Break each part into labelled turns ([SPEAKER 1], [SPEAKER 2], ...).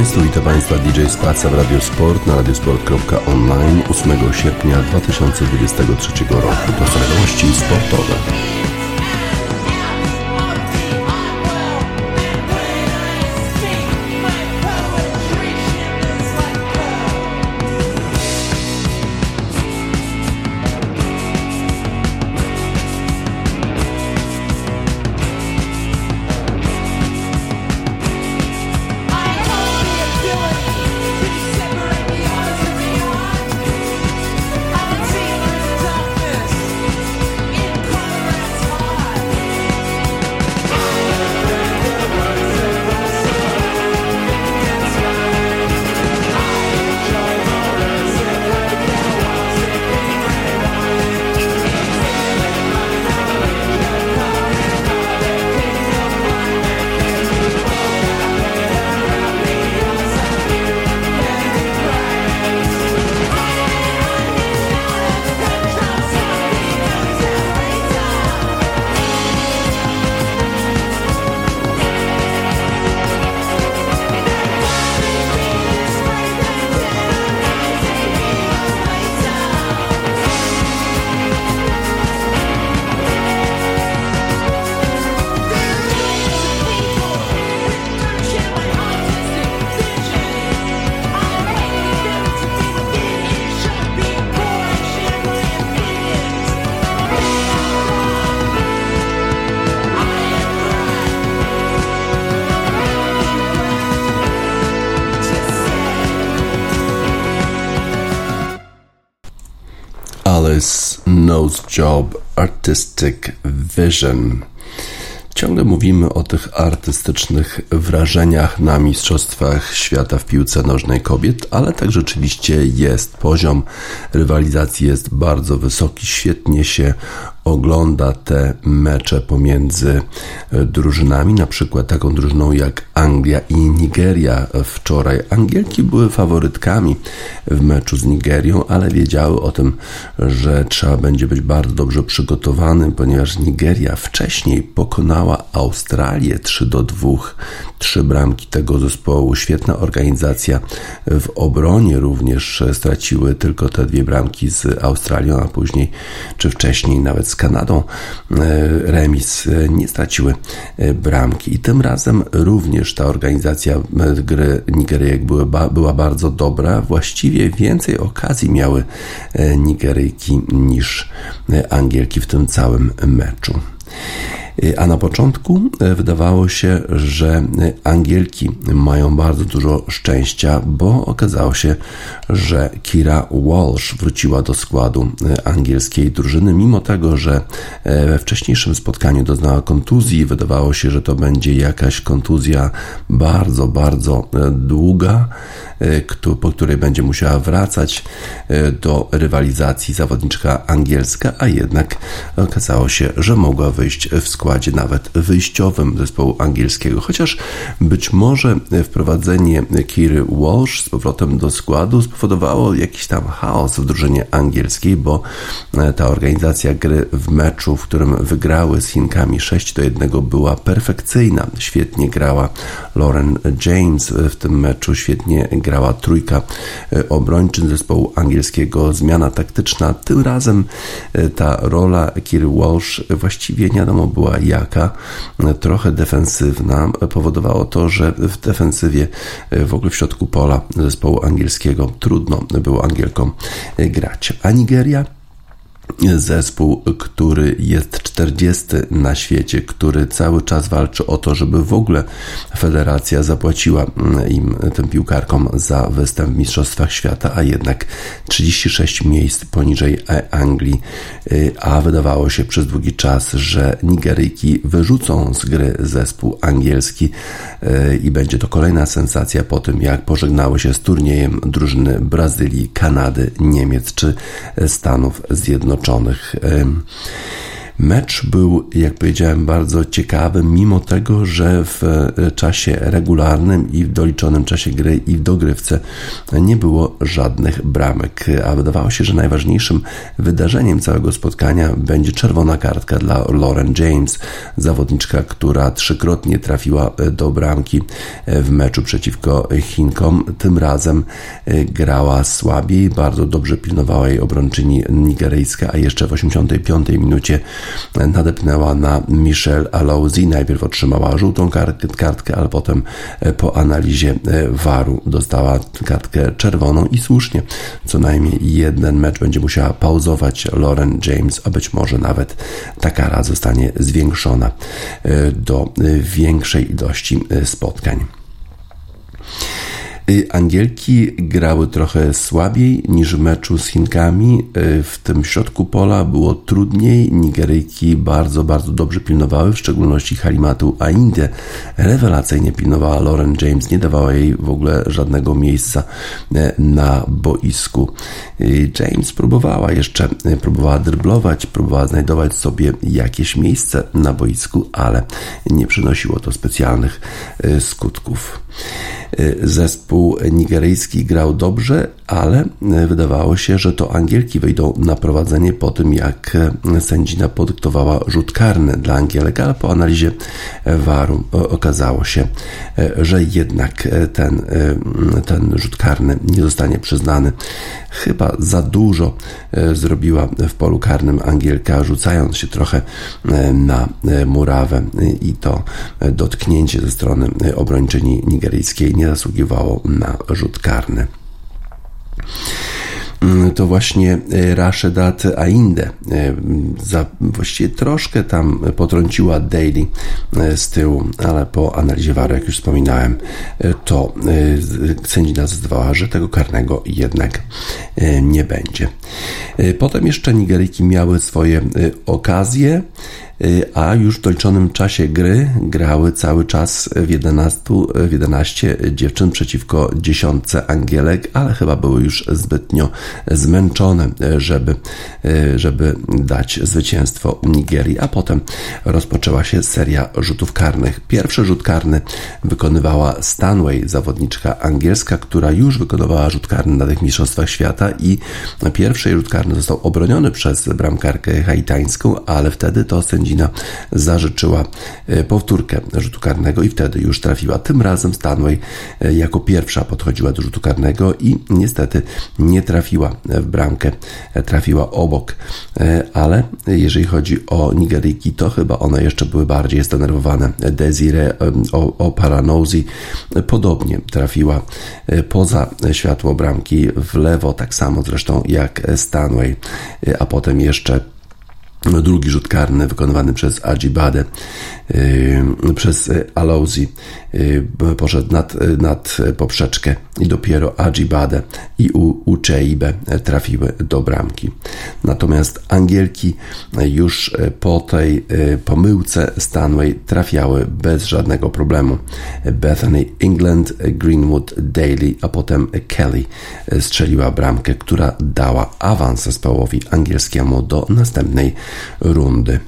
[SPEAKER 1] Państwu, witam Państwa DJ Spaca w Radiosport na radiosport.online 8 sierpnia 2023 roku. To są wiadomości sportowe. Job Artistic Vision. Ciągle mówimy o tych artystycznych wrażeniach na Mistrzostwach Świata w piłce nożnej kobiet, ale tak rzeczywiście jest. Poziom rywalizacji jest bardzo wysoki, świetnie się ogląda te mecze pomiędzy e, drużynami, na przykład taką drużyną jak Anglia i Nigeria wczoraj. Angielki były faworytkami w meczu z Nigerią, ale wiedziały o tym, że trzeba będzie być bardzo dobrze przygotowanym, ponieważ Nigeria wcześniej pokonała Australię 3 do 2, trzy bramki tego zespołu. Świetna organizacja w obronie również straciły tylko te dwie bramki z Australią, a później czy wcześniej nawet z Kanadą e, remis e, nie straciły e, bramki. I tym razem również ta organizacja gry Nigeryjek była, była bardzo dobra. Właściwie więcej okazji miały Nigeryjki niż Angielki w tym całym meczu. A na początku e, wydawało się, że Angielki mają bardzo dużo szczęścia, bo okazało się, że Kira Walsh wróciła do składu e, angielskiej drużyny, mimo tego, że e, we wcześniejszym spotkaniu doznała kontuzji. Wydawało się, że to będzie jakaś kontuzja bardzo, bardzo długa, po której będzie musiała wracać do rywalizacji zawodniczka angielska, a jednak okazało się, że mogła wyjść w skład składzie nawet wyjściowym zespołu angielskiego, chociaż być może wprowadzenie Kiry Walsh z powrotem do składu spowodowało jakiś tam chaos w drużynie angielskiej, bo e, ta organizacja gry w meczu, w którym wygrały z Chinkami 6 do 1 była perfekcyjna. Świetnie grała Lauren James w tym meczu, świetnie grała trójka e, obrończyn zespołu angielskiego. Zmiana taktyczna. Tym razem e, ta rola Kiry Walsh właściwie nie wiadomo była jaka, trochę defensywna, powodowało to, że w defensywie w ogóle w środku pola zespołu angielskiego trudno było Angielkom grać. A Nigeria zespół, który jest 40 na świecie, który cały czas walczy o to, żeby w ogóle federacja zapłaciła im, tym piłkarkom za występ w Mistrzostwach Świata, a jednak 36 miejsc poniżej Anglii, a wydawało się przez długi czas, że Nigeryjki wyrzucą z gry zespół angielski i będzie to kolejna sensacja po tym, jak pożegnały się z turniejem drużyny Brazylii, Kanady, Niemiec czy Stanów Zjednoczonych. Zjednoczonych. Mecz był, jak powiedziałem, bardzo ciekawy, mimo tego, że w czasie regularnym i w doliczonym czasie gry i w dogrywce nie było żadnych bramek, a wydawało się, że najważniejszym wydarzeniem całego spotkania będzie czerwona kartka dla Lauren James, zawodniczka, która trzykrotnie trafiła do bramki w meczu przeciwko Chinkom. Tym razem grała słabiej, bardzo dobrze pilnowała jej obrończyni nigeryjska, a jeszcze w 85 minucie nadepnęła na Michelle Alouzi. Najpierw otrzymała żółtą kartkę, ale potem po analizie waru dostała kartkę czerwoną i słusznie. Co najmniej jeden mecz będzie musiała pauzować Lauren James, a być może nawet ta kara zostanie zwiększona do większej ilości spotkań. Y, Angielki grały trochę słabiej niż w meczu z Chinkami. Y, w tym środku pola było trudniej. Nigeryjki bardzo, bardzo dobrze pilnowały, w szczególności Halimatu Ainde. Rewelacyjnie pilnowała Lauren James, nie dawała jej w ogóle żadnego miejsca y, na boisku. James próbowała jeszcze, próbowała dryblować, próbowała znajdować sobie jakieś miejsce na boisku, ale nie przynosiło to specjalnych skutków. Zespół nigeryjski grał dobrze, ale wydawało się, że to Angielki wejdą na prowadzenie po tym, jak sędzina podyktowała rzut karny dla Angielek, ale po analizie waru okazało się, że jednak ten, ten rzut karny nie zostanie przyznany. Chyba za dużo zrobiła w polu karnym Angielka, rzucając się trochę na murawę i to dotknięcie ze strony obrończyni nigeryjskiej nie zasługiwało na rzut karny to właśnie e, Rashedat Ainde e, za, właściwie troszkę tam potrąciła Daily e, z tyłu, ale po analizie waru, jak już wspominałem, to sędzina zdecydowała, że tego karnego jednak nie będzie. Potem jeszcze Nigeryjki miały swoje okazje. A już w doliczonym czasie gry grały cały czas w 11, w 11 dziewczyn przeciwko dziesiątce Angielek, ale chyba były już zbytnio zmęczone, żeby, y, żeby dać zwycięstwo Nigerii, a potem rozpoczęła się seria rzutów karnych. Pierwszy rzut karny wykonywała Stanway, zawodniczka angielska, która już wykonywała rzut karny na tych mistrzostwach świata i pierwszy rzut karny został obroniony przez bramkarkę haitańską, ale wtedy to sędzia rodzina zażyczyła e, powtórkę rzutu karnego i wtedy już trafiła. Tym razem Stanway e, jako pierwsza podchodziła do rzutu karnego i niestety nie trafiła w bramkę, e, trafiła obok. Ale jeżeli chodzi o Nigeryjki, to chyba one jeszcze były bardziej zdenerwowane. Desire o, o Paranozi podobnie trafiła poza światło bramki w lewo, tak samo zresztą jak Stanway, a potem jeszcze Drugi rzut karny wykonywany przez Ajibadę, yy, przez Alouzi yy, poszedł nad, nad poprzeczkę i dopiero Ajibadę i Ucheibe trafiły do bramki. Natomiast Angielki już po tej pomyłce Stanway trafiały bez żadnego problemu. Bethany England, Greenwood, Daly, a potem Kelly strzeliła bramkę, która dała awans zespołowi angielskiemu do następnej rundy.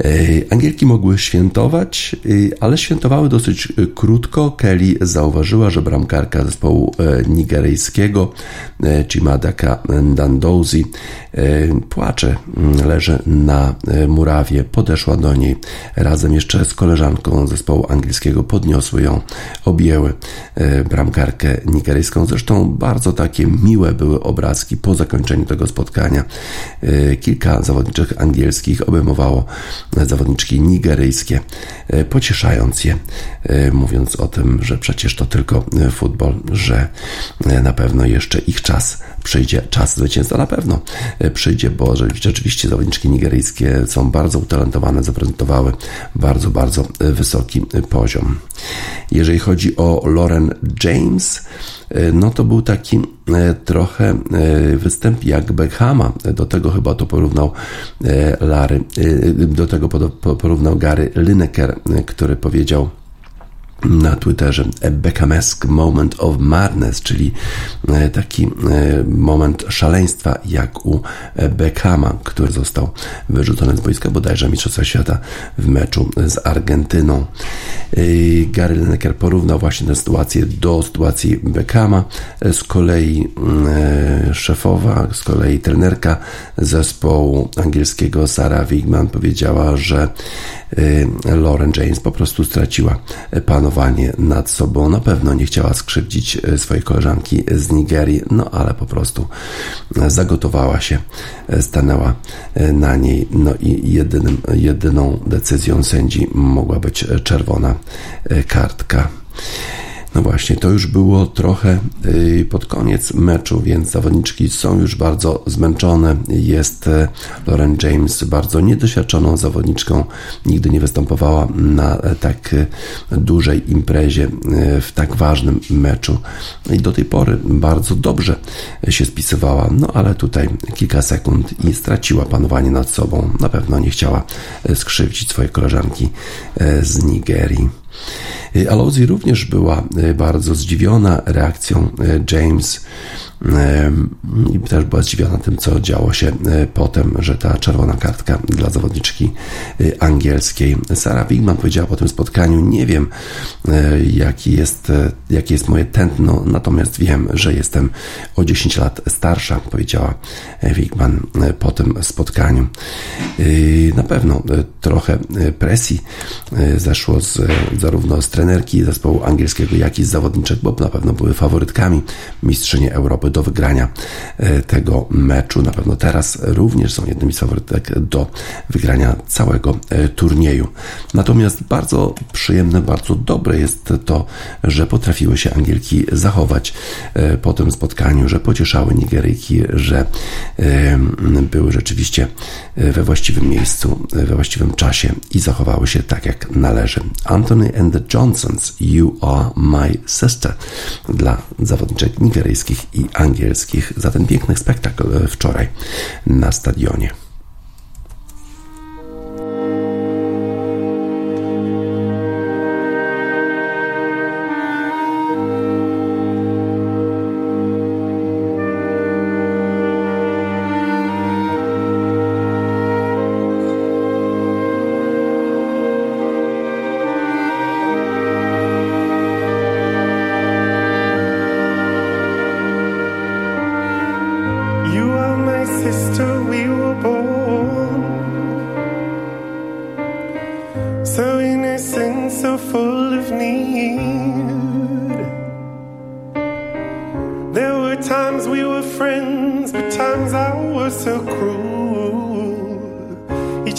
[SPEAKER 1] E, Angielki mogły świętować, e, ale świętowały dosyć e, krótko. Kelly zauważyła, że bramkarka zespołu nigeryjskiego Chimadaka Ndandozi płacze, leży na murawie. Podeszła do niej razem jeszcze z koleżanką zespołu angielskiego, podniosły ją, objęły bramkarkę nigeryjską. Zresztą bardzo takie miłe były obrazki po zakończeniu tego spotkania. Kilka zawodniczych angielskich obejmowało zawodniczki nigeryjskie, e, pocieszając je, e, mówiąc o tym, że przecież to tylko e, futbol, że na pewno jeszcze ich czas przyjdzie, czas zwycięstwa na pewno przyjdzie, bo rzeczywiście zawodniczki nigeryjskie są bardzo utalentowane, zaprezentowały bardzo, bardzo wysoki poziom. Jeżeli chodzi o Lauren James, no to był taki e, trochę e, występ jak Beckhama. Do tego chyba to porównał e, Larry, do tego porównał Gary Lineker, który powiedział na Twitterze Beckhamesque Moment of Madness, czyli e, taki e, moment szaleństwa jak u Beckhama, który został wyrzucony z boiska bodajże Mistrzostwa Świata w meczu z Argentyną. E, Gary Lineker porównał właśnie tę sytuację do sytuacji Beckhama. Z kolei szefowa, z kolei trenerka zespołu angielskiego Sarah Wigman powiedziała, że Lauren James po prostu straciła nad sobą. Na pewno nie chciała skrzywdzić swojej koleżanki z Nigerii, no ale po prostu zagotowała się, stanęła na niej. No i jedynym, jedyną decyzją sędzi mogła być czerwona kartka. No właśnie, to już było trochę y, pod koniec meczu, więc zawodniczki są już bardzo zmęczone. Jest e, Lauren James bardzo niedoświadczoną zawodniczką, nigdy nie występowała na e, tak e, dużej imprezie w tak ważnym meczu i do tej pory bardzo dobrze się spisywała, no ale tutaj kilka sekund i straciła panowanie nad sobą. Na pewno nie chciała skrzywdzić swojej koleżanki z Nigerii. Alozzi również była e, bardzo zdziwiona reakcją e, James i też była zdziwiona tym, co działo się e, potem, że ta czerwona kartka dla zawodniczki e, angielskiej. Sarah Wigman powiedziała po tym spotkaniu, nie wiem e, jaki jest, jakie jest moje tętno, natomiast wiem, że jestem o 10 lat starsza, powiedziała Wigman po tym spotkaniu. Na pewno trochę presji zeszło z, zarówno z trenerki zespołu angielskiego, jak i z zawodniczek, bo na pewno były faworytkami mistrzyni Europy do wygrania e, tego meczu. Na pewno teraz również są jednymi z faworytek do wygrania całego e, turnieju. Natomiast bardzo przyjemne, bardzo dobre jest to, że potrafiły się Angielki zachować e, po tym spotkaniu, że pocieszały Nigeryjki, że były rzeczywiście we właściwym miejscu, we właściwym czasie i zachowały się tak, jak należy. Anthony and the Johnsons, You Are My Sister dla zawodniczek nigeryjskich i angielskich za ten piękny spektakl wczoraj na stadionie.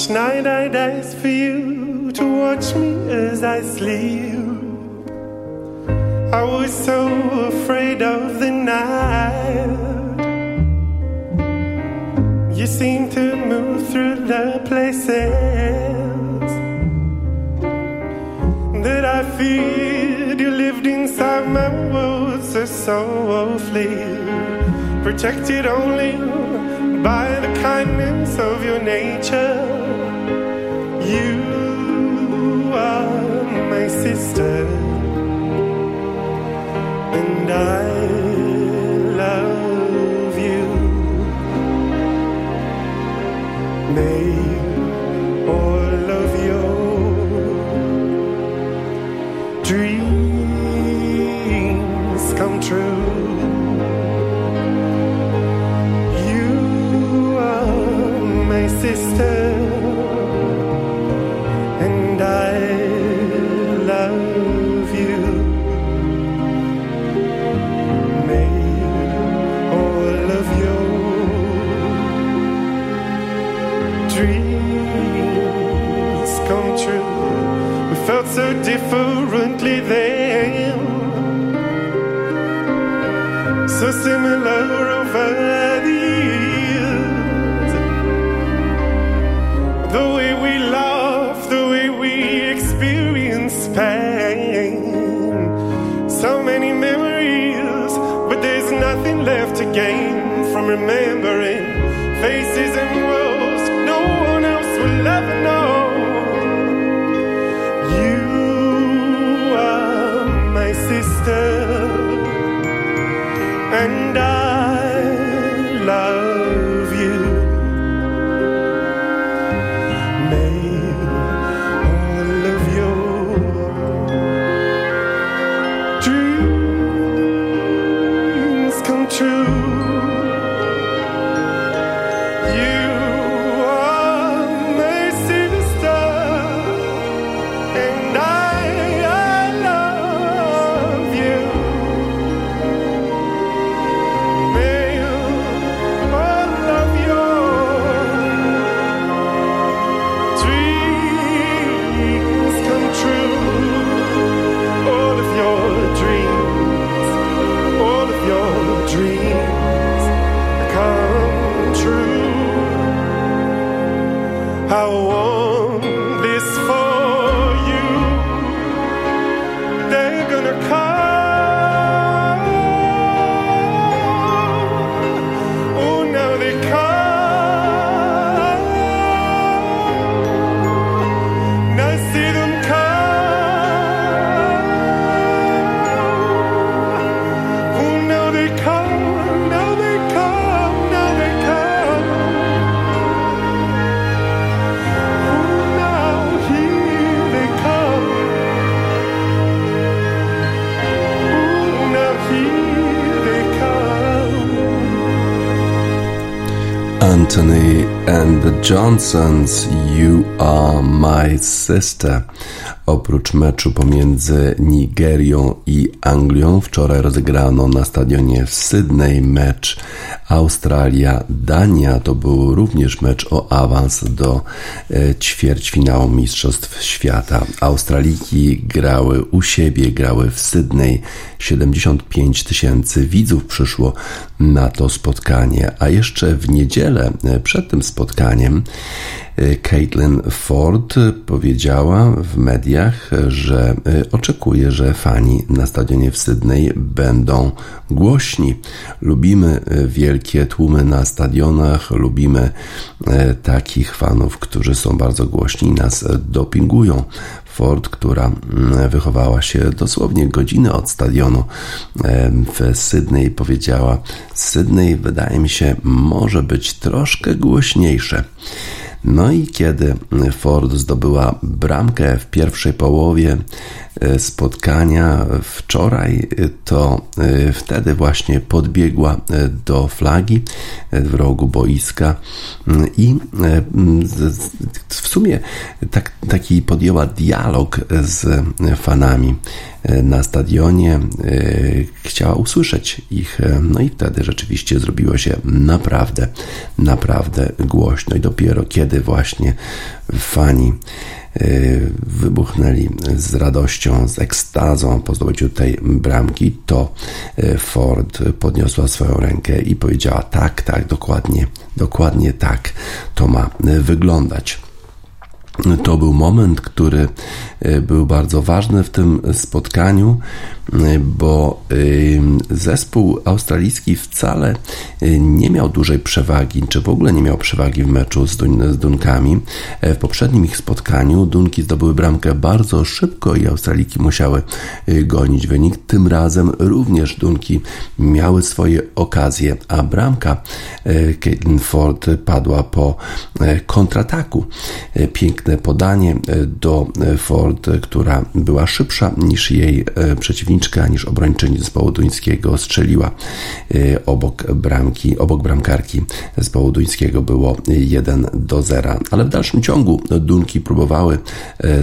[SPEAKER 2] Each night I'd ask for you to
[SPEAKER 1] watch me as I sleep. I was so afraid of the
[SPEAKER 2] night. You seem to move through the places that I feared. You lived inside my woods so softly, protected only by the kindness of your nature. sister, and I. are and I.
[SPEAKER 1] Johnsons, You Are My Sister. Oprócz meczu pomiędzy Nigerią i Anglią, wczoraj rozegrano na stadionie w Sydney mecz Australia-Dania. To był również mecz o awans do e, ćwierćfinału Mistrzostw Świata. Australiki grały u siebie, grały w Sydney. 75 tysięcy widzów przyszło na to spotkanie, a jeszcze w niedzielę e, przed tym spotkaniem Caitlin Ford powiedziała w mediach, że oczekuje, że fani na stadionie w Sydney będą głośni. Lubimy wielkie wielkie tłumy na stadionach, lubimy takich fanów, którzy są bardzo głośni i nas dopingują. Ford, która mm, wychowała się dosłownie godzinę od stadionu w Sydney, powiedziała: Sydney, wydaje mi się, może być troszkę głośniejsze. No i kiedy Ford zdobyła bramkę w pierwszej połowie e, spotkania wczoraj, to e, wtedy właśnie podbiegła e, do flagi w rogu boiska i w sumie tak, taki podjęła dialog z fanami na stadionie, chciała usłyszeć ich, no i wtedy rzeczywiście zrobiło się naprawdę, naprawdę głośno i dopiero kiedy właśnie fani wybuchnęli z radością, z ekstazą po zdobyciu tej bramki, to Ford podniosła swoją rękę i powiedziała: Tak, tak, dokładnie, dokładnie tak to ma wyglądać. To był moment, który e, był bardzo ważny w tym spotkaniu, bo e, zespół australijski wcale nie miał dużej przewagi, czy w ogóle nie miał przewagi w meczu z, Dun z Dunkami. W poprzednim ich spotkaniu Dunki zdobyły bramkę bardzo szybko i Australiki musiały gonić wynik. Tym razem również Dunki miały swoje okazje, a bramka Caitlin Ford padła po kontrataku. Pięknie piękne podanie e, do e, Ford, która była szybsza niż jej e, przeciwniczka, niż obrończyni zespołu duńskiego. Strzeliła obok bramki, obok bramkarki zespołu duńskiego było 1 do 0. Ale w dalszym ciągu Dunki próbowały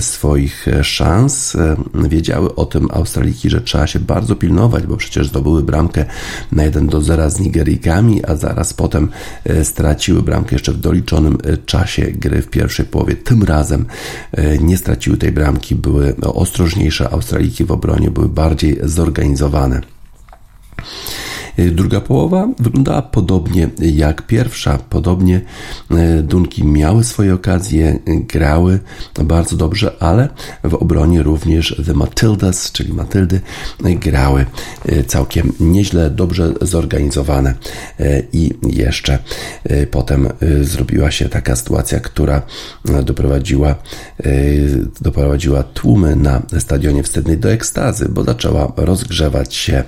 [SPEAKER 1] swoich szans. Wiedziały o tym Australiki, że trzeba się bardzo pilnować, bo przecież zdobyły bramkę na 1 do 0 z Nigeryjkami, a zaraz potem straciły bramkę jeszcze w doliczonym czasie gry w pierwszej połowie. Tym razem nie straciły tej bramki, były ostrożniejsze. Australiki w obronie były bardziej zorganizowane. E, druga połowa wyglądała podobnie jak pierwsza. Podobnie e, Dunki miały swoje okazje, grały bardzo dobrze, ale w obronie również The Matildas, czyli Matyldy, grały całkiem nieźle, dobrze zorganizowane. I jeszcze potem zrobiła się taka sytuacja, która doprowadziła, doprowadziła tłumy na stadionie wstydnej do ekstazy, bo zaczęła rozgrzewać się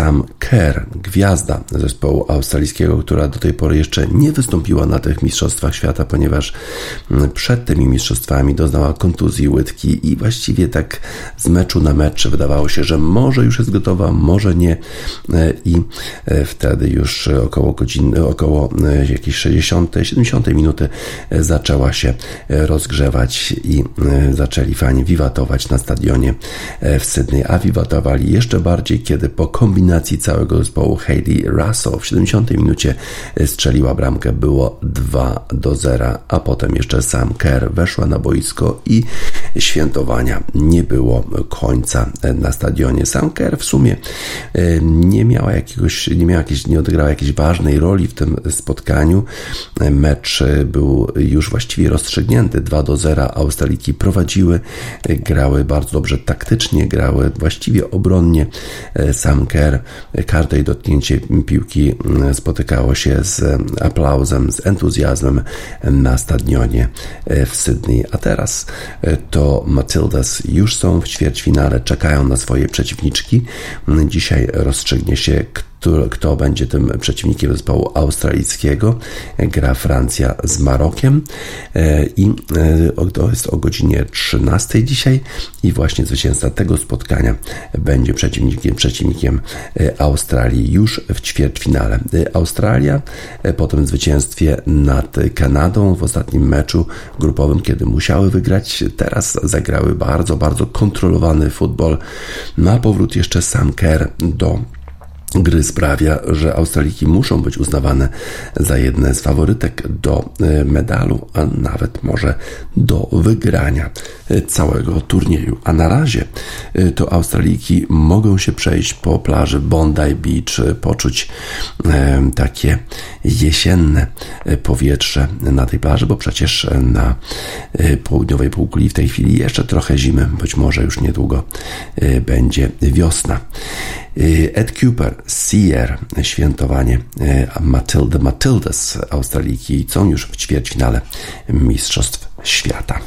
[SPEAKER 1] Sam Kerr, gwiazda zespołu australijskiego, która do tej pory jeszcze nie wystąpiła na tych Mistrzostwach Świata, ponieważ mm, przed tymi mistrzostwami doznała kontuzji łydki i właściwie tak z meczu na mecz wydawało się, że może już jest gotowa, może nie. E, i e, wtedy już około godziny, około e, jakiejś 60, 70 minuty zaczęła się rozgrzewać i zaczęli fani wiwatować na stadionie w Sydney, a wiwatowali jeszcze bardziej, kiedy po kombinacji całego zespołu. Hayley Russell w 70 minucie strzeliła bramkę, było 2 do 0, a potem jeszcze Sam Kerr weszła na boisko i świętowania nie było końca na stadionie. Sam Kerr w sumie e, nie miała jakiegoś, nie miała jakiejś, nie odegrała jakiejś ważnej roli w tym spotkaniu. Mecz był już właściwie rozstrzygnięty 2 do 0. Australiki prowadziły, grały bardzo dobrze taktycznie, grały właściwie obronnie. E, Sam Kerr, i dotknięcie piłki spotykało się z aplauzem, z entuzjazmem na stadionie e, w Sydney. A teraz to Matildas już są w ćwierćfinale, czekają na swoje przeciwniczki. Dzisiaj rozstrzygnie się, kto, kto będzie tym przeciwnikiem zespołu australijskiego. Gra Francja z Marokiem e, i e, to jest o godzinie 13 dzisiaj i właśnie zwycięzca tego spotkania będzie przeciwnikiem, przeciwnikiem e, Australii już w ćwierćfinale. Australia po tym zwycięstwie nad Kanadą w ostatnim meczu grupowym, kiedy musiały wygrać, teraz zagrały bardzo, bardzo kontrolowany futbol. Na powrót jeszcze Sam Kerr do gry sprawia, że Australiki muszą być uznawane za jedne z faworytek do e, medalu, a nawet może do wygrania e, całego turnieju. A na razie e, to Australiki mogą się przejść po plaży Bondi Beach, poczuć takie jesienne powietrze na tej plaży, bo przecież na południowej półkuli w tej chwili jeszcze trochę zimy, być może już niedługo będzie wiosna. Ed Cooper, Sear, świętowanie Matilda Matildas Australijki są już w ćwierćfinale Mistrzostw Świata.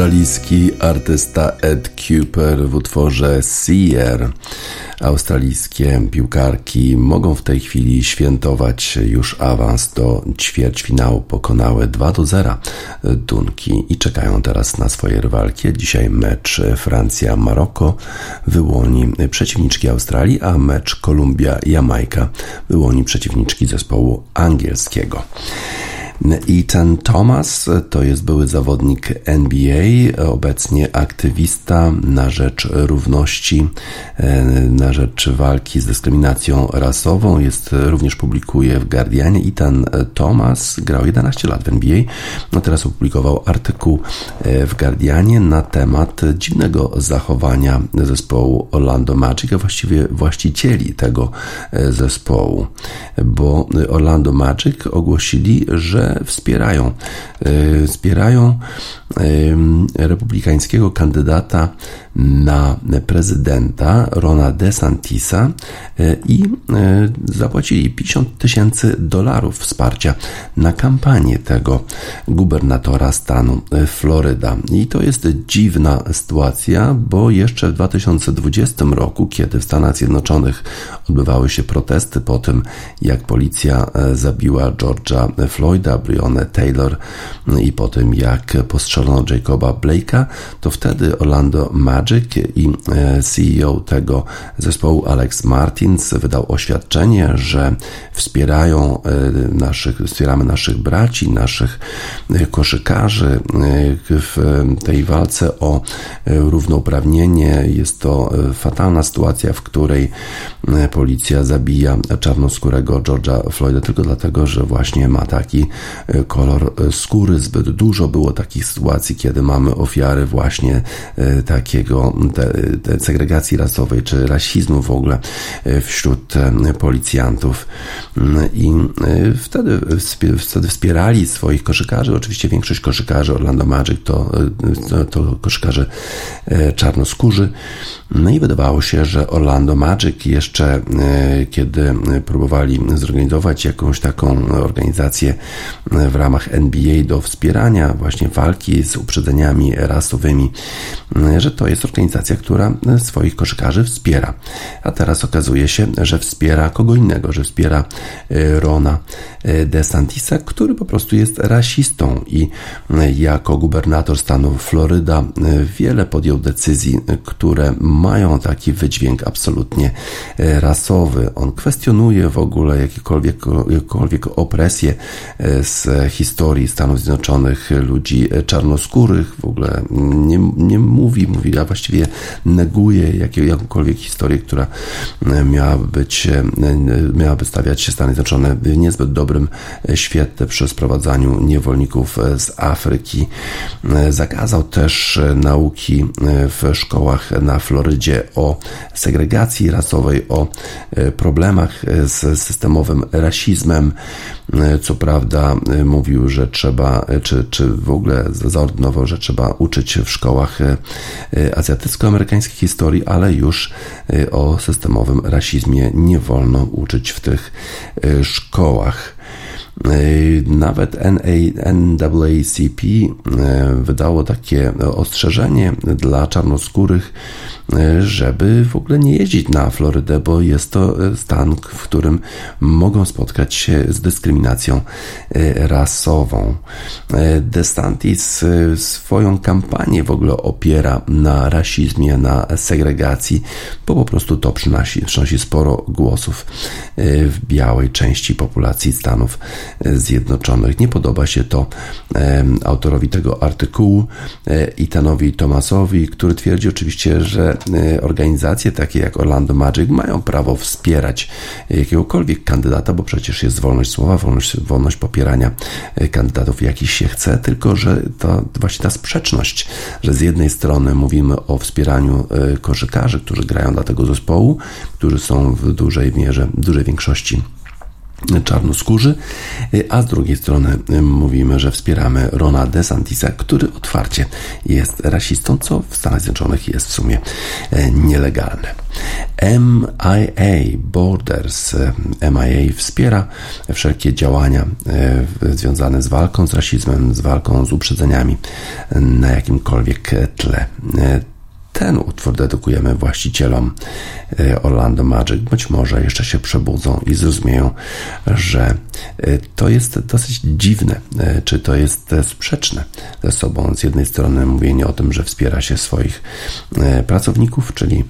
[SPEAKER 1] Australijski artysta Ed Cooper w utworze Seer. Australijskie piłkarki mogą w tej chwili świętować już awans do ćwierćfinału. Pokonały 2 do 0 Dunki i czekają teraz na swoje rywalki. Dzisiaj mecz Francja-Maroko wyłoni przeciwniczki Australii, a mecz Kolumbia-Jamajka wyłoni przeciwniczki zespołu angielskiego. Ethan Thomas to jest były zawodnik NBA, obecnie aktywista na rzecz równości, na rzecz walki z dyskryminacją rasową. Jest również publikuje w Guardianie. Ethan Thomas grał 11 lat w NBA. No teraz opublikował artykuł w Guardianie na temat dziwnego zachowania zespołu Orlando Magic, a właściwie właścicieli tego zespołu, bo Orlando Magic ogłosili, że wspierają, wspierają republikańskiego kandydata na prezydenta Rona DeSantisa i zapłacili 50 tysięcy dolarów wsparcia na kampanię tego gubernatora stanu Floryda. I to jest dziwna sytuacja, bo jeszcze w 2020 roku, kiedy w Stanach Zjednoczonych odbywały się protesty po tym, jak policja zabiła George'a Floyda, Breonna Taylor i po tym, jak postrzelono Jacoba Blake'a, to wtedy Orlando Magic i CEO tego zespołu Alex Martins wydał oświadczenie, że wspierają naszych, wspieramy naszych braci, naszych koszykarzy w tej walce o równouprawnienie. Jest to fatalna sytuacja, w której policja zabija czarnoskórego George'a Floyda tylko dlatego, że właśnie ma taki kolor skóry. Zbyt dużo było takich sytuacji, kiedy mamy ofiary właśnie takiego te, te segregacji rasowej czy rasizmu w ogóle wśród policjantów. I wtedy, wtedy wspierali swoich koszykarzy. Oczywiście większość koszykarzy Orlando Magic to, to, to koszykarze czarnoskórzy. No i wydawało się, że Orlando Magic jeszcze kiedy próbowali zorganizować jakąś taką organizację w ramach NBA do wspierania właśnie walki z uprzedzeniami rasowymi, że to jest organizacja, która swoich koszykarzy wspiera. A teraz okazuje się, że wspiera kogo innego, że wspiera Rona DeSantisa, który po prostu jest rasistą i jako gubernator stanu Floryda wiele podjął decyzji, które mają taki wydźwięk absolutnie rasowy. On kwestionuje w ogóle jakiekolwiek, jakąkolwiek opresję z historii Stanów Zjednoczonych ludzi czarnoskórych, w ogóle nie, nie mówi, mówi, a właściwie neguje jakąkolwiek historię, która miałaby być, miałaby stawiać się Stany Zjednoczone w niezbyt dobrym świetle przy sprowadzaniu niewolników z Afryki. Zakazał też nauki w szkołach na Florydzie o segregacji rasowej, o problemach z systemowym rasizmem. Co prawda mówił, że trzeba, czy, czy w ogóle zaordynował, że trzeba uczyć w szkołach azjatycko-amerykańskiej historii, ale już o systemowym rasizmie nie wolno uczyć w tych szkołach. Nawet NAACP wydało takie ostrzeżenie dla czarnoskórych, żeby w ogóle nie jeździć na Florydę, bo jest to stan, w którym mogą spotkać się z dyskryminacją rasową. DeSantis swoją kampanię w ogóle opiera na rasizmie, na segregacji, bo po prostu to przynosi, przynosi sporo głosów w białej części populacji Stanów Zjednoczonych. Nie podoba się to autorowi tego artykułu, Itanowi Thomasowi, który twierdzi oczywiście, że organizacje takie jak Orlando Magic mają prawo wspierać jakiegokolwiek kandydata, bo przecież jest wolność słowa, wolność, wolność popierania kandydatów, jakich się chce, tylko że to właśnie ta sprzeczność, że z jednej strony mówimy o wspieraniu koszykarzy, którzy grają dla tego zespołu, którzy są w dużej mierze, w dużej większości czarnoskórzy, a z drugiej strony mówimy, że wspieramy Rona DeSantisa, który otwarcie jest rasistą, co w Stanach Zjednoczonych jest w sumie nielegalne. MIA Borders MIA wspiera wszelkie działania związane z walką z rasizmem, z walką z uprzedzeniami na jakimkolwiek tle ten utwór dedykujemy właścicielom e, Orlando Magic. Być może jeszcze się przebudzą i zrozumieją, że e, to jest dosyć dziwne, e, czy to jest sprzeczne ze sobą. Z jednej strony mówienie o tym, że wspiera się swoich pracowników, czyli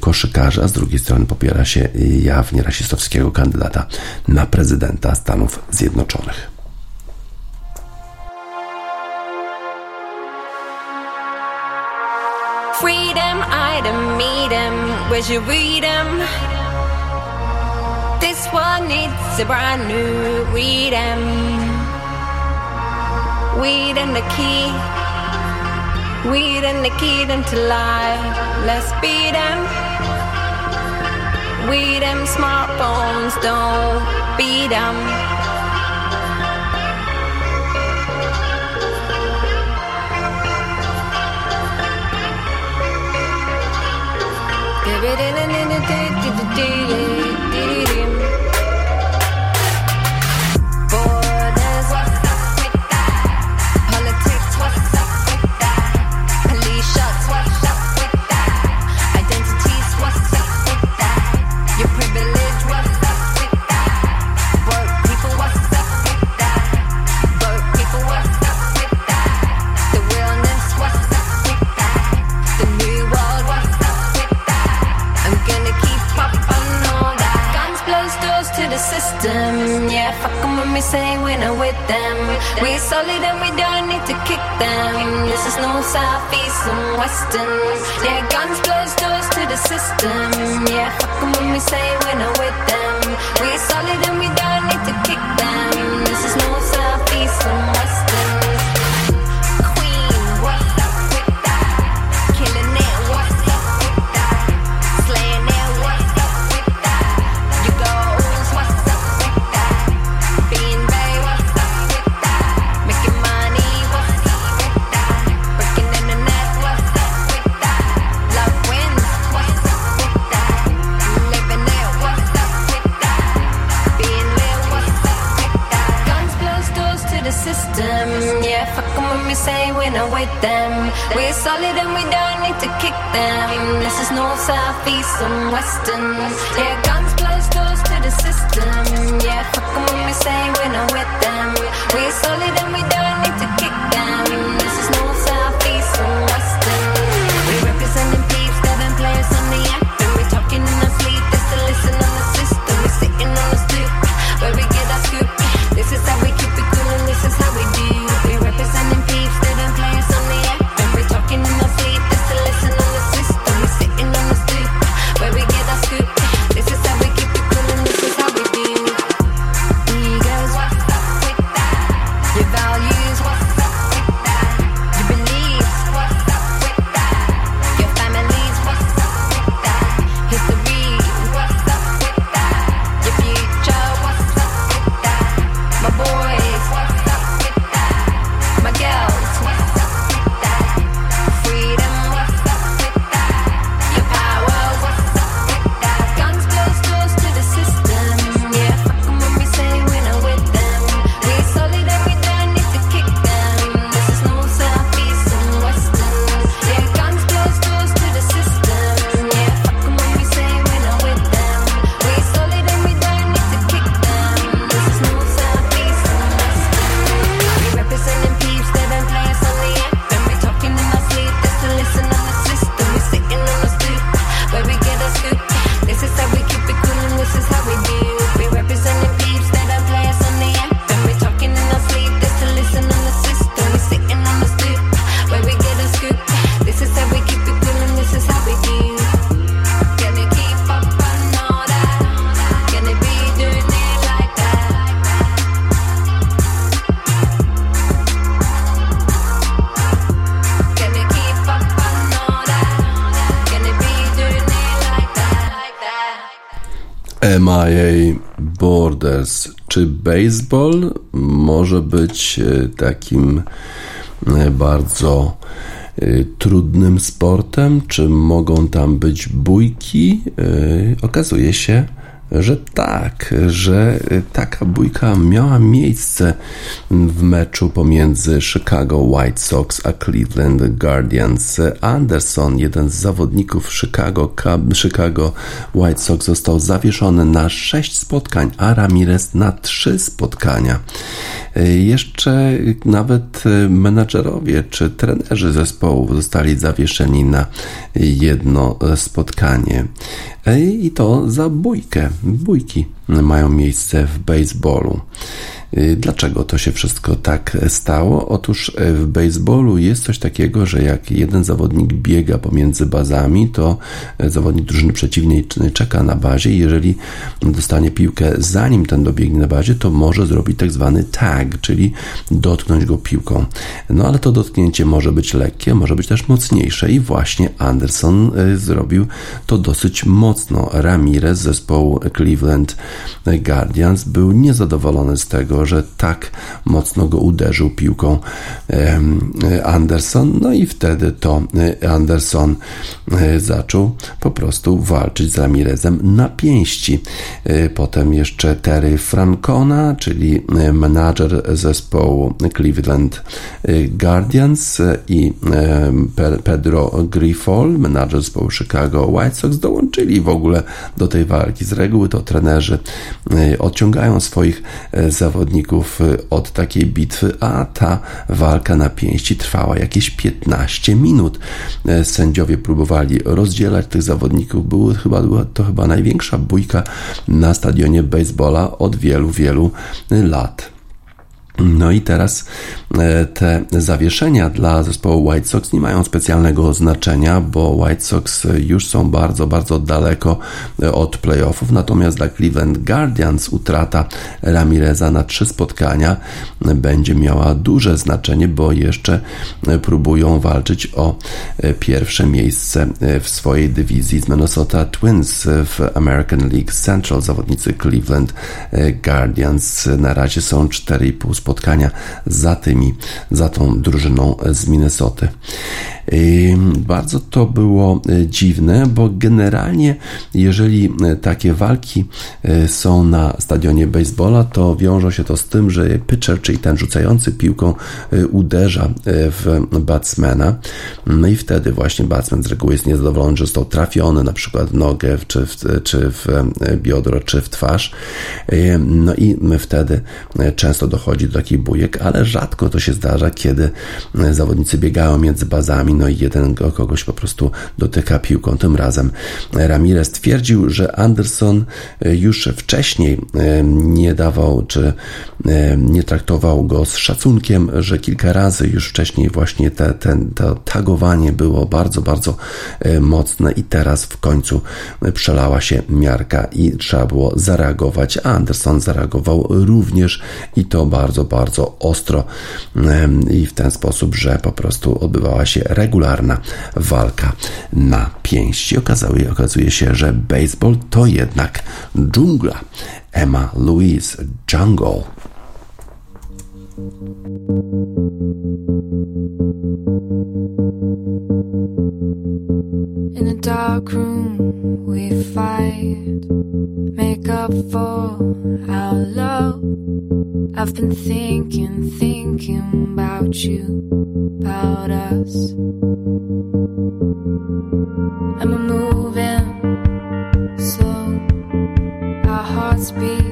[SPEAKER 1] koszykarzy, a z drugiej strony popiera się jawnie rasistowskiego kandydata na prezydenta Stanów Zjednoczonych.
[SPEAKER 3] Freedom, I don't meet him. Where'd you read him? This one needs a brand new him. Weed and the key. Weed and the key to life. Let's beat them. We them smartphones don't beat them.
[SPEAKER 1] Baby, baseball może być e, takim e, bardzo e, trudnym sportem? Czy mogą tam być bójki? Okazuje się, że tak, że taka bójka miała miejsce w meczu pomiędzy Chicago White Sox a Cleveland Guardians. Anderson, jeden z zawodników Chicago, Chicago White Sox, został zawieszony na sześć spotkań, a Ramirez na trzy spotkania. Jeszcze nawet menadżerowie czy trenerzy zespołu zostali zawieszeni na jedno spotkanie. I to za bójkę. Bójki mają miejsce w baseballu. Y, dlaczego to się wszystko tak stało? Otóż y, w baseballu jest coś takiego, że jak jeden zawodnik biega pomiędzy bazami, to y, zawodnik drużyny przeciwnej czeka na bazie i jeżeli dostanie piłkę zanim ten dobiegnie na bazie, to może zrobić tak zwany tag, czyli dotknąć go piłką. No ale to dotknięcie może być lekkie, może być też mocniejsze i właśnie Anderson zrobił to dosyć mocno. Ramirez z zespołu Cleveland Guardians był niezadowolony z tego, że tak mocno go uderzył piłką Anderson. No i wtedy to e, Anderson e, zaczął po prostu walczyć z Ramirezem na pięści. E, potem jeszcze Terry Francona, czyli menadżer zespołu Cleveland Guardians i Pedro Grifol, menadżer zespołu Chicago White Sox dołączyli w ogóle do tej walki. Z reguły to trenerzy odciągają swoich zawodników zawodników y, od takiej bitwy, a ta walka na pięści trwała jakieś 15 minut. Sędziowie próbowali rozdzielać tych zawodników. Były chyba, była to chyba największa bójka na stadionie baseballa od wielu, wielu lat. No i teraz e, te zawieszenia dla zespołu White Sox nie mają specjalnego znaczenia, bo White Sox już są bardzo, bardzo daleko e, od playoffów. Natomiast dla Cleveland Guardians utrata Ramireza na trzy spotkania będzie miała duże znaczenie, bo jeszcze próbują walczyć o e, pierwsze miejsce w swojej dywizji z Minnesota Twins w American League Central. Zawodnicy Cleveland Guardians na razie są 4,5 spotkania za tymi, za tą drużyną z Minnesoty. Bardzo to było e, dziwne, bo generalnie, jeżeli e, takie walki e, są na stadionie baseballa, to wiąże się to z tym, że pitcher, czyli ten rzucający piłką, uderza w batsmana. No i wtedy właśnie batsman z reguły jest niezadowolony, że został trafiony na przykład w nogę, czy w, czy w biodro, czy w twarz. No i wtedy często dochodzi do takich bujek, ale rzadko to się zdarza, kiedy zawodnicy biegają między bazami, no i jeden kogoś po prostu dotyka piłką. Tym razem Ramirez twierdził, że Anderson e, już wcześniej e, nie dawał, czy e, nie traktował go z szacunkiem, że kilka razy już wcześniej właśnie te, to tagowanie było bardzo, bardzo mocne i teraz w końcu przelała się miarka i trzeba było zareagować, a Anderson zareagował również i to bardzo, bardzo ostro i w ten sposób, że po prostu odbywała się regularna walka na pięści. Okazuje, okazuje się, że baseball to jednak dżungla. Emma Louise Jungle.
[SPEAKER 4] In a dark room we fight, make up for our love. I've been thinking, thinking about you, about us. We're moving slow, our hearts beat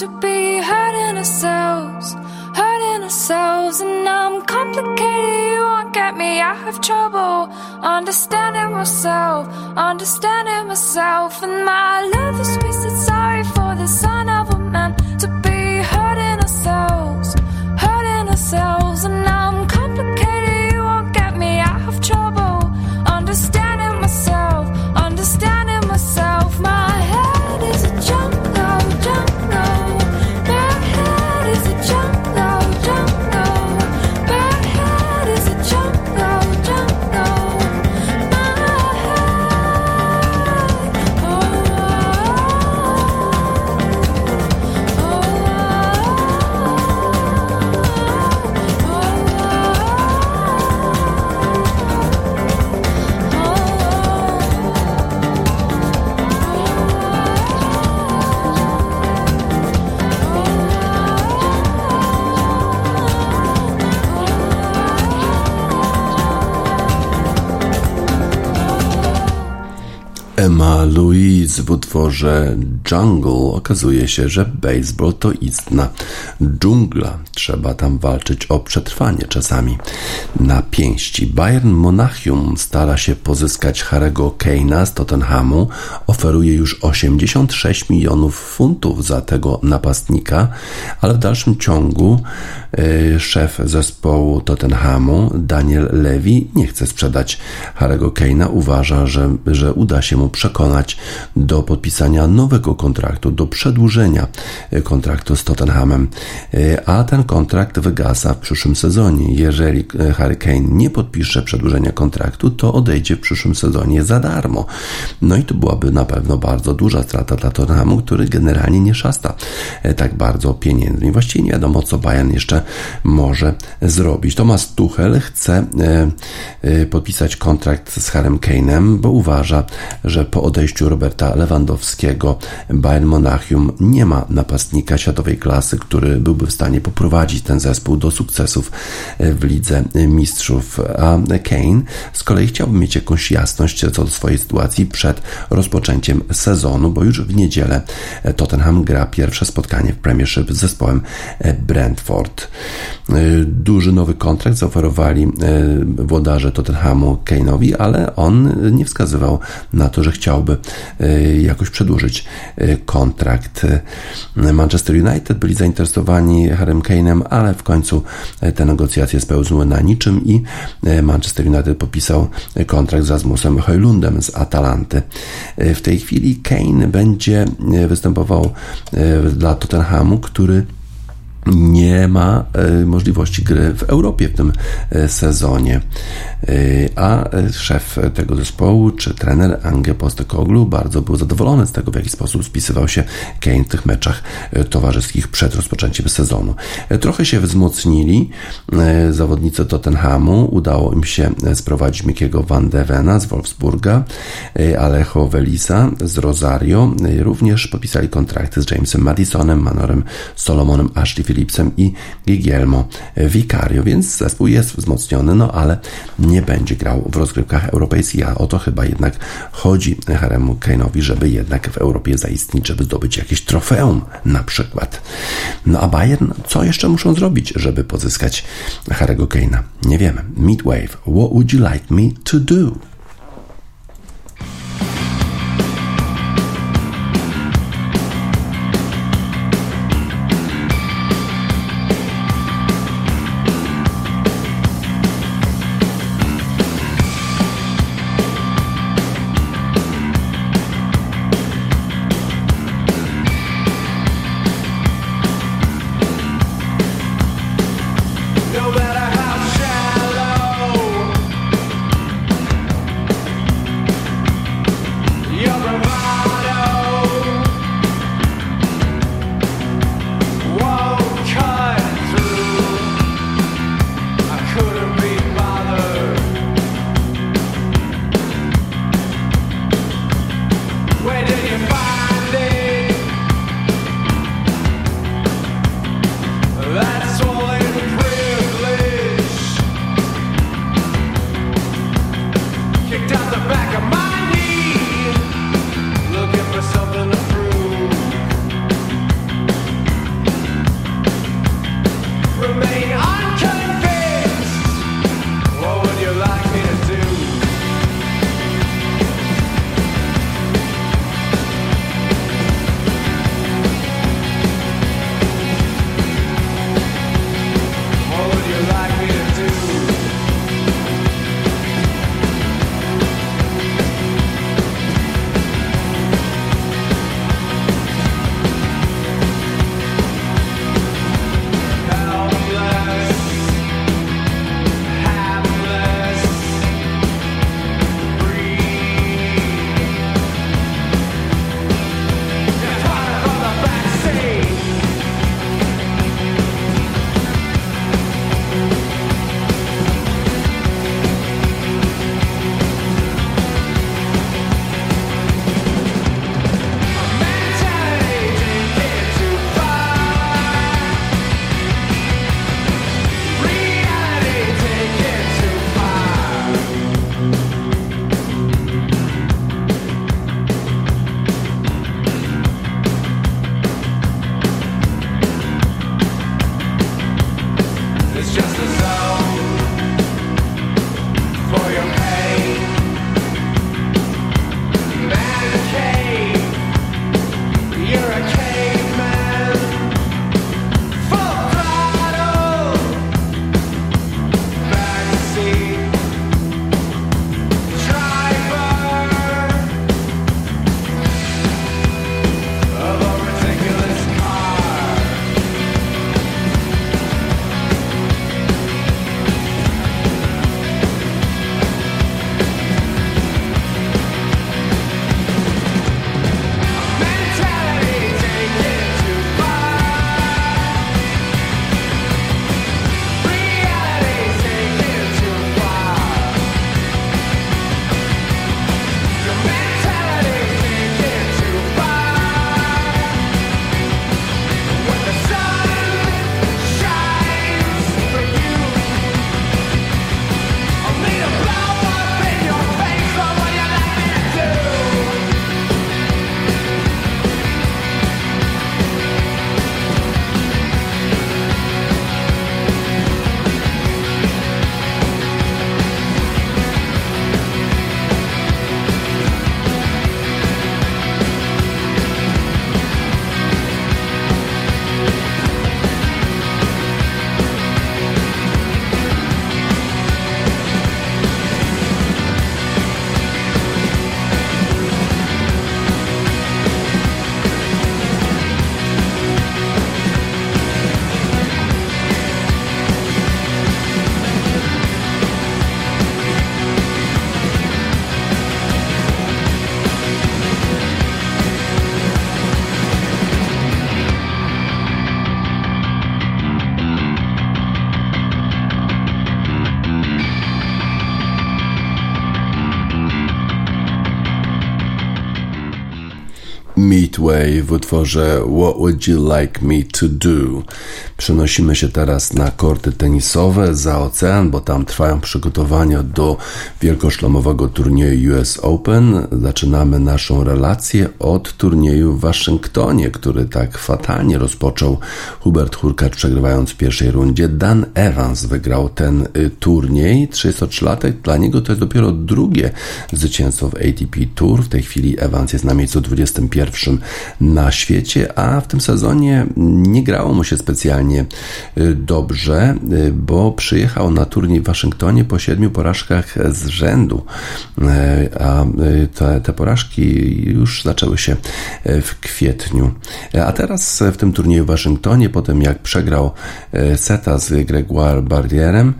[SPEAKER 4] to be hurting ourselves, hurting ourselves. And I'm complicated, you won't get me. I have trouble understanding myself, understanding myself. And my love is
[SPEAKER 1] wasted. Louise w utworze Jungle okazuje się, że baseball to istna dżungla. Trzeba tam walczyć o przetrwanie czasami na pięści. Bayern Monachium stara się pozyskać Harego Kane'a z Tottenhamu. Oferuje już 86 milionów funtów za tego napastnika, ale w dalszym ciągu e, szef zespołu Tottenhamu Daniel Levy nie chce sprzedać Harego Kane'a. Uważa, że, że uda się mu przekonać do podpisania nowego kontraktu, do przedłużenia e, kontraktu z Tottenhamem, E, a ten kontrakt wygasa w przyszłym sezonie. Jeżeli e, Harry Kane nie podpisze przedłużenia kontraktu, to odejdzie w przyszłym sezonie za darmo. No i to byłaby na pewno bardzo duża strata dla Tottenhamu, który generalnie nie szasta e, tak bardzo pieniędzmi. Właściwie nie wiadomo, co Bayern jeszcze może zrobić. Thomas Tuchel chce podpisać kontrakt z Harrym Kane'em, bo uważa, że po odejściu Roberta Lewandowskiego Bayern Monachium nie ma napastnika światowej klasy, który byłby w stanie poprowadzić ten zespół do sukcesów w Lidze Mistrzów. A Kane z kolei chciałby mieć jakąś jasność co do swojej sytuacji przed rozpoczęciem sezonu, bo już w niedzielę Tottenham gra pierwsze spotkanie w Premiership z zespołem Brentford. Duży nowy kontrakt zaoferowali włodarze Tottenhamu Kane'owi, ale on nie wskazywał na to, że chciałby jakoś przedłużyć kontrakt. Manchester United byli zainteresowani Harrym Ale w końcu te negocjacje spełzły na niczym i Manchester United podpisał kontrakt z Rasmusem Hojlundem z Atalanty. W tej chwili Kane będzie występował dla Tottenhamu, który nie ma e, możliwości gry w Europie w tym e, sezonie. E, a szef tego zespołu, czy trener Ange Postecoglou bardzo był zadowolony z tego, w jaki sposób spisywał się Kane w tych meczach towarzyskich przed rozpoczęciem sezonu. Trochę się wzmocnili zawodnicy Tottenhamu. Udało im się sprowadzić Mikiego Van de Vena z Wolfsburga, Alejo Velisa z Rosario. Również podpisali kontrakty z Jamesem Madisonem, Manorem Solomonem, Ashley Phillipsem i Guillermo Vicario, więc zespół jest wzmocniony, no ale nie będzie grał w rozgrywkach europejskich, a o to chyba jednak chodzi Haremu Kane'owi, żeby jednak w Europie zaistnieć, żeby zdobyć jakieś trofeum na przykład. No a Bayern, co jeszcze muszą zrobić, żeby pozyskać Harego Kane'a? Nie wiemy. Midwave, what would you like me to do? W utworze What Would You Like Me to Do. Przenosimy się teraz na korty tenisowe za ocean, bo tam trwają przygotowania do wielkoszlemowego turnieju US Open. Zaczynamy naszą relację od turnieju w Waszyngtonie, który tak fatalnie rozpoczął Hubert Hurkacz przegrywając w pierwszej rundzie. Dan Evans wygrał ten y, turniej. 33-latek, dla niego to jest dopiero drugie zwycięstwo w ATP Tour. W tej chwili Evans jest na miejscu 21 na świecie, a w tym sezonie nie grało mu się specjalnie y, dobrze, y, bo przyjechał na turniej w Waszyngtonie po siedmiu porażkach z rzędu, y, a te, te porażki już zaczęły się w kwietniu. A teraz w tym turnieju w Waszyngtonie, po tym jak przegrał seta z Gregoire Barrierem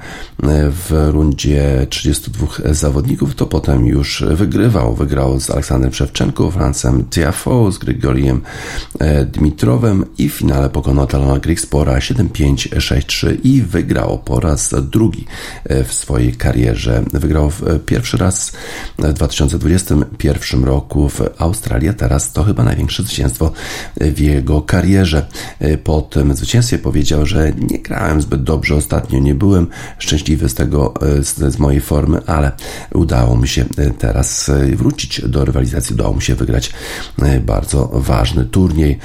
[SPEAKER 1] w rundzie 32 zawodników, to potem już wygrywał. Wygrał z Aleksandrem Szewczenką, Francem Tiafoe, z Grigoriem Dmitrowem i w finale pokonał Talona Grigspora 7-5, 6-3 i wygrał po raz drugi e, w swojej karierze. Wygrał e, pierwszy raz w 2021 roku w Australii, teraz to chyba największe zwycięstwo w jego karierze. Po tym zwycięstwie powiedział, że nie grałem zbyt dobrze ostatnio, nie byłem szczęśliwy z tego, z, z mojej formy, ale udało mi się teraz wrócić do rywalizacji, udało mu się wygrać bardzo ważny turniej,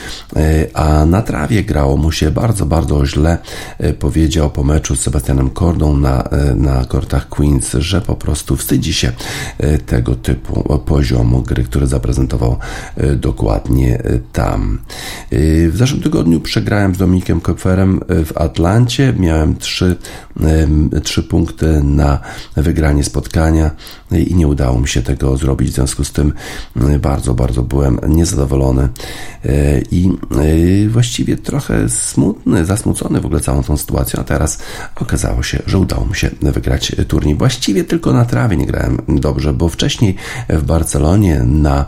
[SPEAKER 1] a na trawie grało mu się bardzo, bardzo źle. Powiedział po meczu z Sebastianem Kordą na, na kortach Queens, że po prostu wstydzi się tego typu poziomu gry, który zaprezentował dokładnie tam. W zeszłym tygodniu przegrałem z Dominikiem Kopferem w Atlancie. Miałem trzy, trzy punkty na wygranie spotkania i nie udało mi się tego zrobić. W związku z tym bardzo, bardzo byłem niezadowolony e, i e, właściwie trochę smutny, zasmucony w ogóle całą tą sytuacją, a teraz okazało się, że udało mi się wygrać turniej. Właściwie tylko na trawie nie grałem dobrze, bo wcześniej w Barcelonie na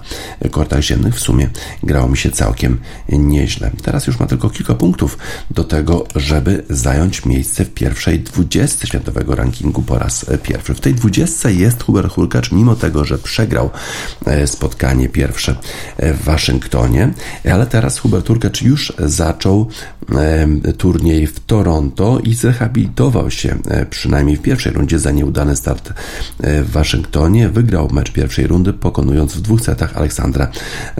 [SPEAKER 1] kortach ziemnych w sumie grało mi się całkiem nieźle. Teraz już ma tylko kilka punktów do tego, żeby zająć miejsce w pierwszej 20 światowego rankingu po raz pierwszy. W tej 20 jest Hubert Hurkacz, mimo tego, że przegrał e, spotkanie pierwsze w Waszyngtonie, ale teraz Hubert Hurkacz już zaczął turniej w Toronto i zrehabilitował się e, przynajmniej w pierwszej rundzie za nieudany start e, w Waszyngtonie. Wygrał mecz pierwszej rundy, pokonując w dwóch setach Aleksandra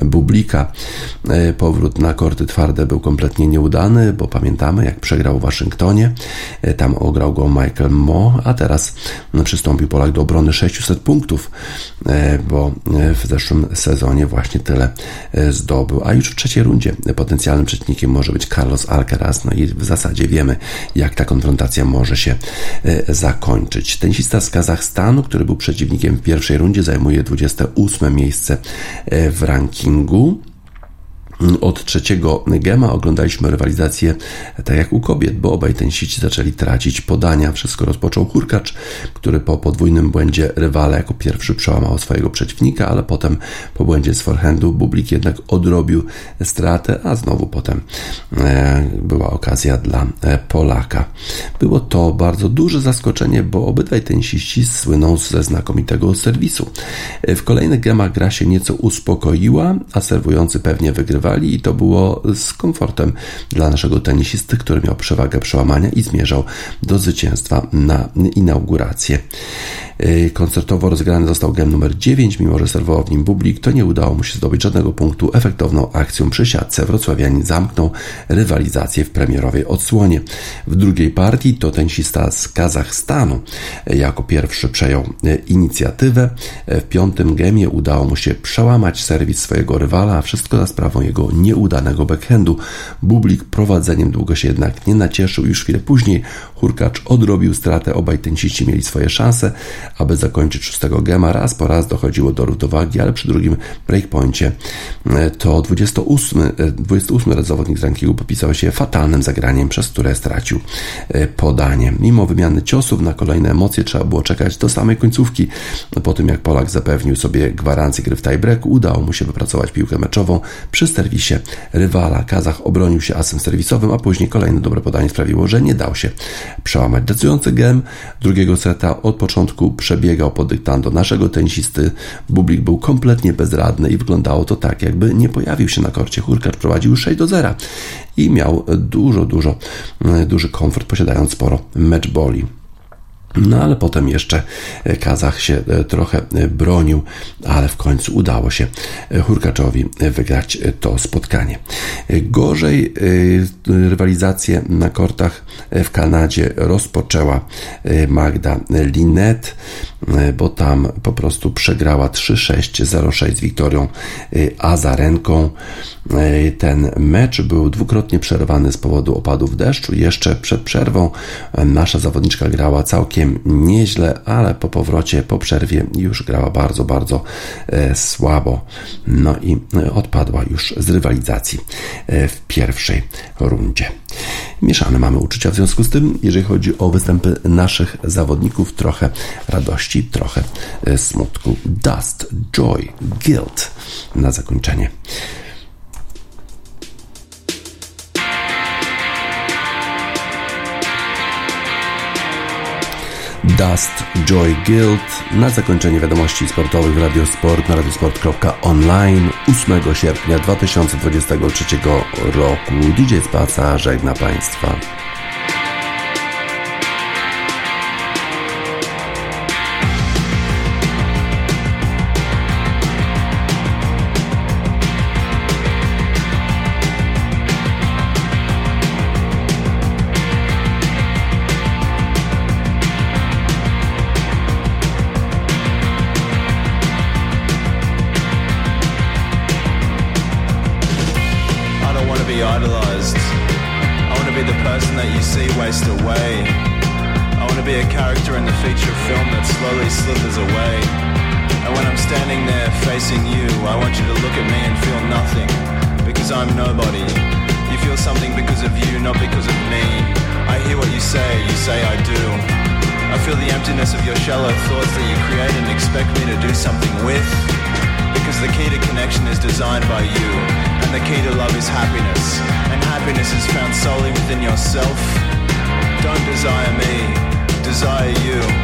[SPEAKER 1] Bublika. Powrót na korty twarde był kompletnie nieudany, bo pamiętamy, jak przegrał w Waszyngtonie. Tam ograł go Michael Mo, a teraz no, przystąpił Polak do obrony 600 punktów, e, bo e, w zeszłym sezonie właśnie tyle e, zdobył. A już w trzeciej rundzie potencjalnym przeciwnikiem może być Carlos Alcaraz. No i w zasadzie wiemy, jak ta konfrontacja może się zakończyć. Tenisista z Kazachstanu, który był przeciwnikiem w pierwszej rundzie, zajmuje 28 miejsce w rankingu. Od trzeciego gema oglądaliśmy rywalizację tak jak u kobiet, bo obaj tenisici zaczęli tracić podania. Wszystko rozpoczął Hurkacz, który po podwójnym błędzie rywala jako pierwszy przełamał swojego przeciwnika, ale potem po błędzie z forehandu Bublik jednak odrobił stratę, a znowu potem e, była okazja dla e, Polaka. Było to bardzo duże zaskoczenie, bo obydwaj tenisiści słyną ze znakomitego serwisu. E, w kolejnych gemach gra się nieco uspokoiła, a serwujący pewnie wygrywa i to było z komfortem dla naszego tenisisty, który miał przewagę przełamania i zmierzał do zwycięstwa na inaugurację. Y, koncertowo rozgrany został gem numer 9, mimo że serwował w nim Bublik, to nie udało mu się zdobyć żadnego punktu. Efektowną akcją przy siatce wrocławianin zamknął rywalizację w premierowej odsłonie. W drugiej partii to tenisista z Kazachstanu jako pierwszy przejął y, inicjatywę. W piątym gemie udało mu się przełamać serwis swojego rywala, a wszystko za sprawą jego nieudanego backhandu. Bublik prowadzeniem długo się jednak nie nacieszył. Już chwilę później Hurkacz odrobił stratę, obaj tenisiści mieli swoje szanse, aby zakończyć szóstego gema. Raz po raz dochodziło do równowagi, ale przy drugim breakpoincie e, to 28, 28 raz zawodnik z rankingu popisał się fatalnym zagraniem, przez które stracił e, podanie. Mimo wymiany ciosów na kolejne emocje trzeba było czekać do samej końcówki. Po tym jak Polak zapewnił sobie gwarancję gry w tiebreaku, udało mu się wypracować piłkę meczową przy serwisie rywala. Kazach obronił się asem serwisowym, a później kolejne dobre podanie sprawiło, że nie dał się przełamać. Decydujący gem drugiego seta od początku przebiegał pod dyktando naszego tenisisty. Bublik był kompletnie bezradny i wyglądało to tak, jakby nie pojawił się na korcie. Hurkacz prowadził 6 do 0 i miał dużo, dużo, duży komfort, posiadając sporo matchballi. No ale potem jeszcze Kazach się e, trochę e, bronił, ale w końcu udało się e, Hurkaczowi wygrać to spotkanie. Gorzej rywalizację na kortach w Kanadzie rozpoczęła Magda Linet, bo tam po prostu przegrała 3-6, 0-6 z Wiktorią Azarenką. Ten mecz był dwukrotnie przerwany z powodu opadów deszczu. Jeszcze przed przerwą nasza zawodniczka grała całkiem nieźle, ale po powrocie, po przerwie już grała bardzo, bardzo e, słabo. No i odpadła już z rywalizacji e, w pierwszej rundzie. Mieszane mamy uczucia w związku z tym, jeżeli chodzi o występy naszych zawodników, trochę radości, trochę e, smutku. Dust, joy, guilt na zakończenie. Dust, Joy, Guild. Na zakończenie wiadomości sportowych w Radiosport na radiosport.online 8 sierpnia 2023 roku. DJ Spaca żegna Państwa.
[SPEAKER 5] Yourself. Don't desire me, desire you.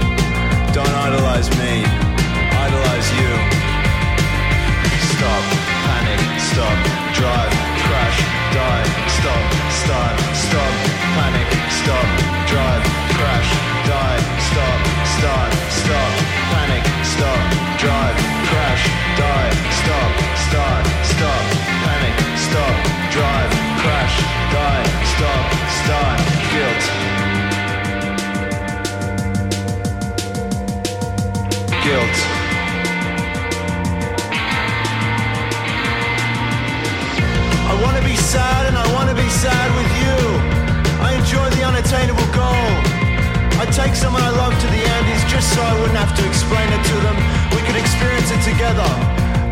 [SPEAKER 5] Someone I love to the Andes just so I wouldn't have to explain it to them. We could experience it together.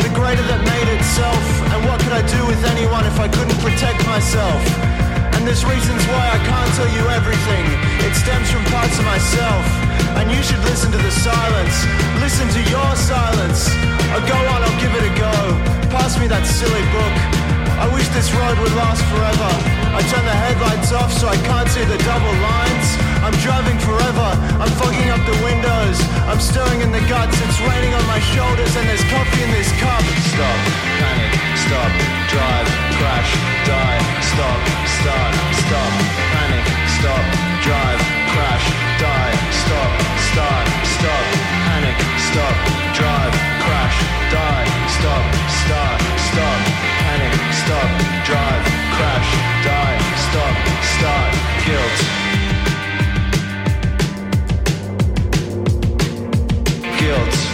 [SPEAKER 5] The greater that made itself. And what could I do with anyone if I couldn't protect myself? And there's reasons why I can't tell you everything. It stems from parts of myself. And you should listen to the silence. Listen to your silence. I'll go on, I'll give it a go. Pass me that silly book. I wish this road would last forever. I turn the headlights off so I can't see the double lines. I'm driving forever, I'm fogging up the windows. I'm stirring in the guts, it's raining on my shoulders and there's coffee in this cup. Stop, panic, stop, drive, crash, die, stop, start, stop, panic, stop, drive, crash, die, stop, start, stop, panic, stop, drive, start guilt guilt